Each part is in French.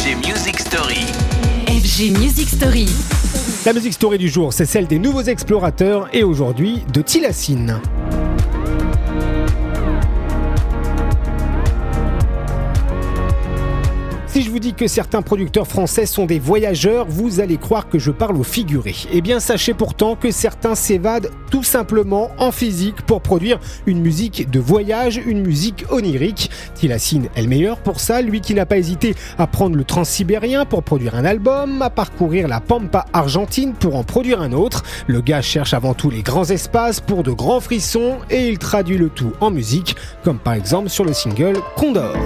FG Music Story. FG Music Story. La musique story du jour, c'est celle des nouveaux explorateurs et aujourd'hui de Tilacine. Je vous dis que certains producteurs français sont des voyageurs, vous allez croire que je parle au figuré. Eh bien, sachez pourtant que certains s'évadent tout simplement en physique pour produire une musique de voyage, une musique onirique. Tilacine est le meilleur pour ça, lui qui n'a pas hésité à prendre le transsibérien pour produire un album, à parcourir la pampa argentine pour en produire un autre. Le gars cherche avant tout les grands espaces pour de grands frissons et il traduit le tout en musique, comme par exemple sur le single Condor.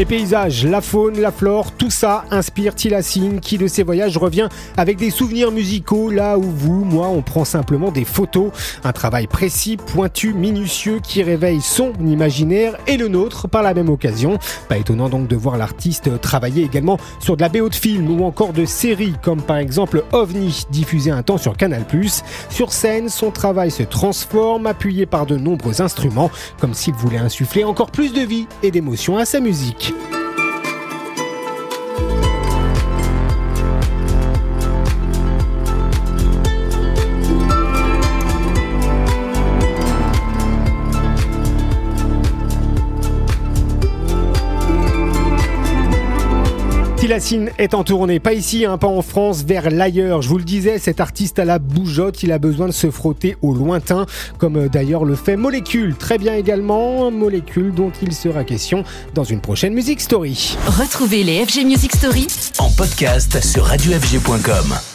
Les paysages, la faune, la flore, tout ça inspire Tilacine qui de ses voyages revient avec des souvenirs musicaux là où vous, moi, on prend simplement des photos. Un travail précis, pointu, minutieux qui réveille son imaginaire et le nôtre par la même occasion. Pas étonnant donc de voir l'artiste travailler également sur de la BO de films ou encore de séries comme par exemple OVNI diffusé un temps sur Canal+. Sur scène, son travail se transforme appuyé par de nombreux instruments comme s'il voulait insuffler encore plus de vie et d'émotion à sa musique. week. Tilacine est en tournée, pas ici, hein, pas en France, vers l'ailleurs. Je vous le disais, cet artiste à la bougeotte, il a besoin de se frotter au lointain, comme euh, d'ailleurs le fait Molécule. Très bien également, Molécule dont il sera question dans une prochaine Music Story. Retrouvez les FG Music Story En podcast sur radiofg.com.